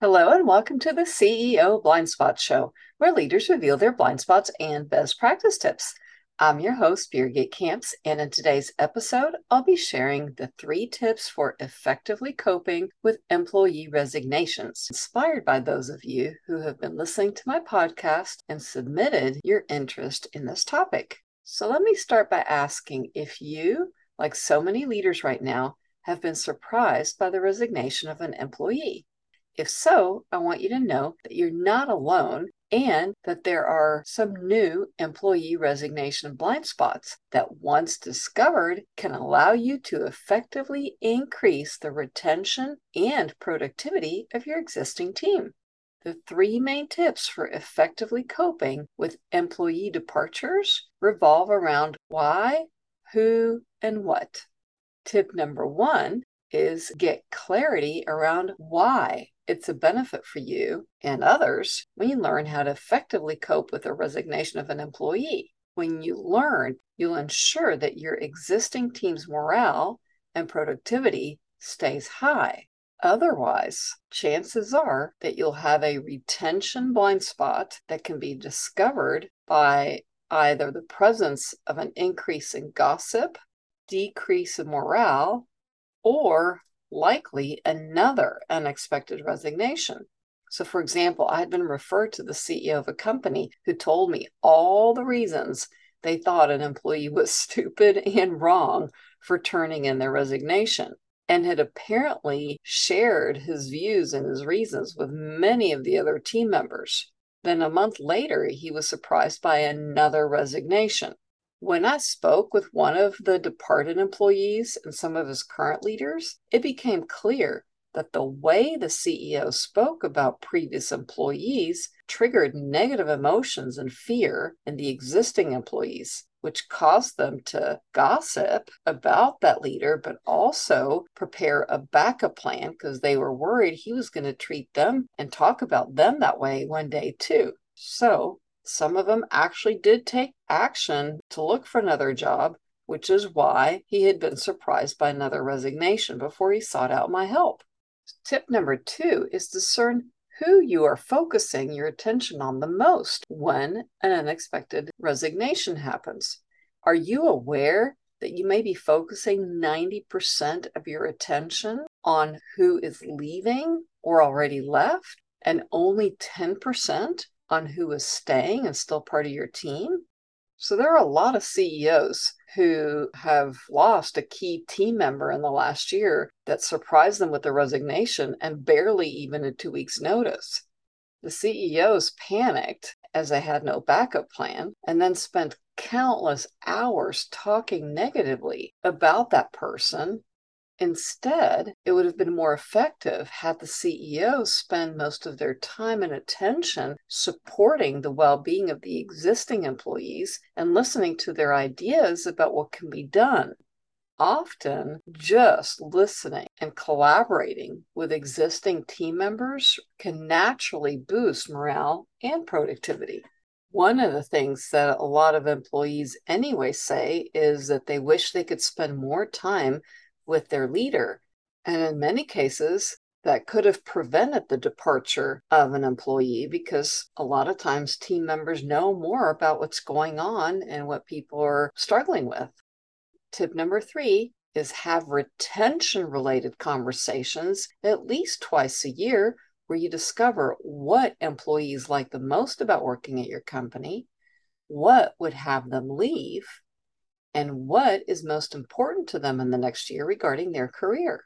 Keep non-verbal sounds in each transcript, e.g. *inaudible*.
Hello, and welcome to the CEO Blind Spot Show, where leaders reveal their blind spots and best practice tips. I'm your host, Birgit Kamps, and in today's episode, I'll be sharing the three tips for effectively coping with employee resignations, inspired by those of you who have been listening to my podcast and submitted your interest in this topic. So let me start by asking if you, like so many leaders right now, have been surprised by the resignation of an employee. If so, I want you to know that you're not alone and that there are some new employee resignation blind spots that, once discovered, can allow you to effectively increase the retention and productivity of your existing team. The three main tips for effectively coping with employee departures revolve around why, who, and what. Tip number one is get clarity around why it's a benefit for you and others when you learn how to effectively cope with the resignation of an employee. When you learn, you'll ensure that your existing team's morale and productivity stays high. Otherwise, chances are that you'll have a retention blind spot that can be discovered by either the presence of an increase in gossip, decrease in morale, or likely another unexpected resignation. So, for example, I had been referred to the CEO of a company who told me all the reasons they thought an employee was *laughs* stupid and wrong for turning in their resignation and had apparently shared his views and his reasons with many of the other team members. Then a month later, he was surprised by another resignation. When I spoke with one of the departed employees and some of his current leaders, it became clear that the way the CEO spoke about previous employees triggered negative emotions and fear in the existing employees, which caused them to gossip about that leader, but also prepare a backup plan because they were worried he was going to treat them and talk about them that way one day too. So some of them actually did take action to look for another job, which is why he had been surprised by another resignation before he sought out my help. Tip number two is discern who you are focusing your attention on the most when an unexpected resignation happens. Are you aware that you may be focusing 90% of your attention on who is leaving or already left and only 10% on who is staying and still part of your team. So there are a lot of CEOs who have lost a key team member in the last year that surprised them with a resignation and barely even a two weeks' notice. The CEOs panicked as they had no backup plan and then spent countless hours talking negatively about that person Instead, it would have been more effective had the CEO spend most of their time and attention supporting the well being of the existing employees and listening to their ideas about what can be done. Often, just listening and collaborating with existing team members can naturally boost morale and productivity. One of the things that a lot of employees anyway say is that they wish they could spend more time with their leader. And in many cases, that could have prevented the departure of an employee because a lot of times team members know more about what's going on and what people are struggling with. Tip number three is have retention related conversations at least twice a year where you discover what employees like the most about working at your company, what would have them leave, and what is most important to them in the next year regarding their career.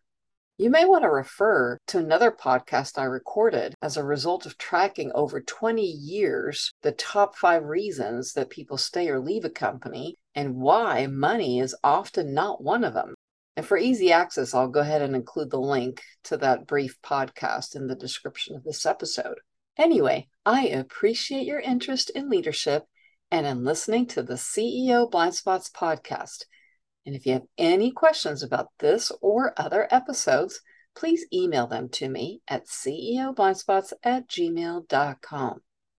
You may want to refer to another podcast I recorded as a result of tracking over 20 years the top five reasons that people stay or leave a company and why money is often not one of them. And for easy access, I'll go ahead and include the link to that brief podcast in the description of this episode. Anyway, I appreciate your interest in leadership and in listening to the CEO Blind Spots podcast. And if you have any questions about this or other episodes, please email them to me at ceoblindspots at gmail.com.